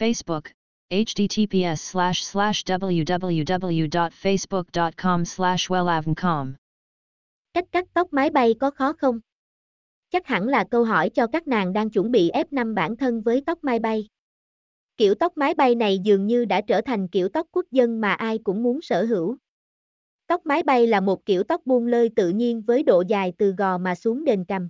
Facebook, https slash slash www.facebook.com slash wellavncom. Cách cắt tóc máy bay có khó không? Chắc hẳn là câu hỏi cho các nàng đang chuẩn bị F5 bản thân với tóc máy bay. Kiểu tóc máy bay này dường như đã trở thành kiểu tóc quốc dân mà ai cũng muốn sở hữu. Tóc máy bay là một kiểu tóc buông lơi tự nhiên với độ dài từ gò mà xuống đền cằm.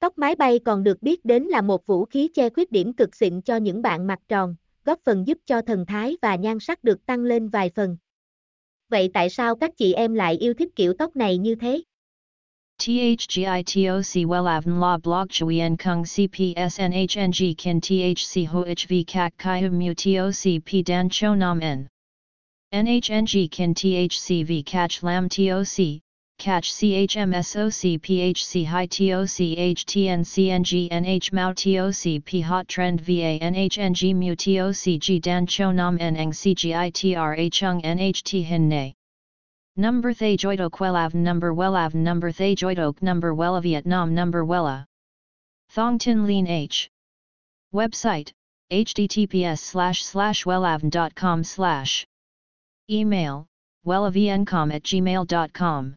Tóc mái bay còn được biết đến là một vũ khí che khuyết điểm cực xịn cho những bạn mặt tròn, góp phần giúp cho thần thái và nhan sắc được tăng lên vài phần. Vậy tại sao các chị em lại yêu thích kiểu tóc này như thế? THGITOC WELAVN La Blog Chuyen Kung CPSNHNG Kin THC HOHV Kak Kai Mu TOC P Dan Cho Nam N NHNG Kin THCV Catch Lam TOC catch CHMSOC PHC High TOC HTN NH Mao TOC P Hot Trend VA NHNG Mu TOC G Dan Cho Nam N Eng CGITRA Chung NHT Hin Ne Number Thay Joidok Wellav Number Wellav Number Thay Joidok Number Wella Vietnam Number Wella Thong Tin Lean H. Website https slash slash wellavn.com slash. Email wellavncom at gmail.com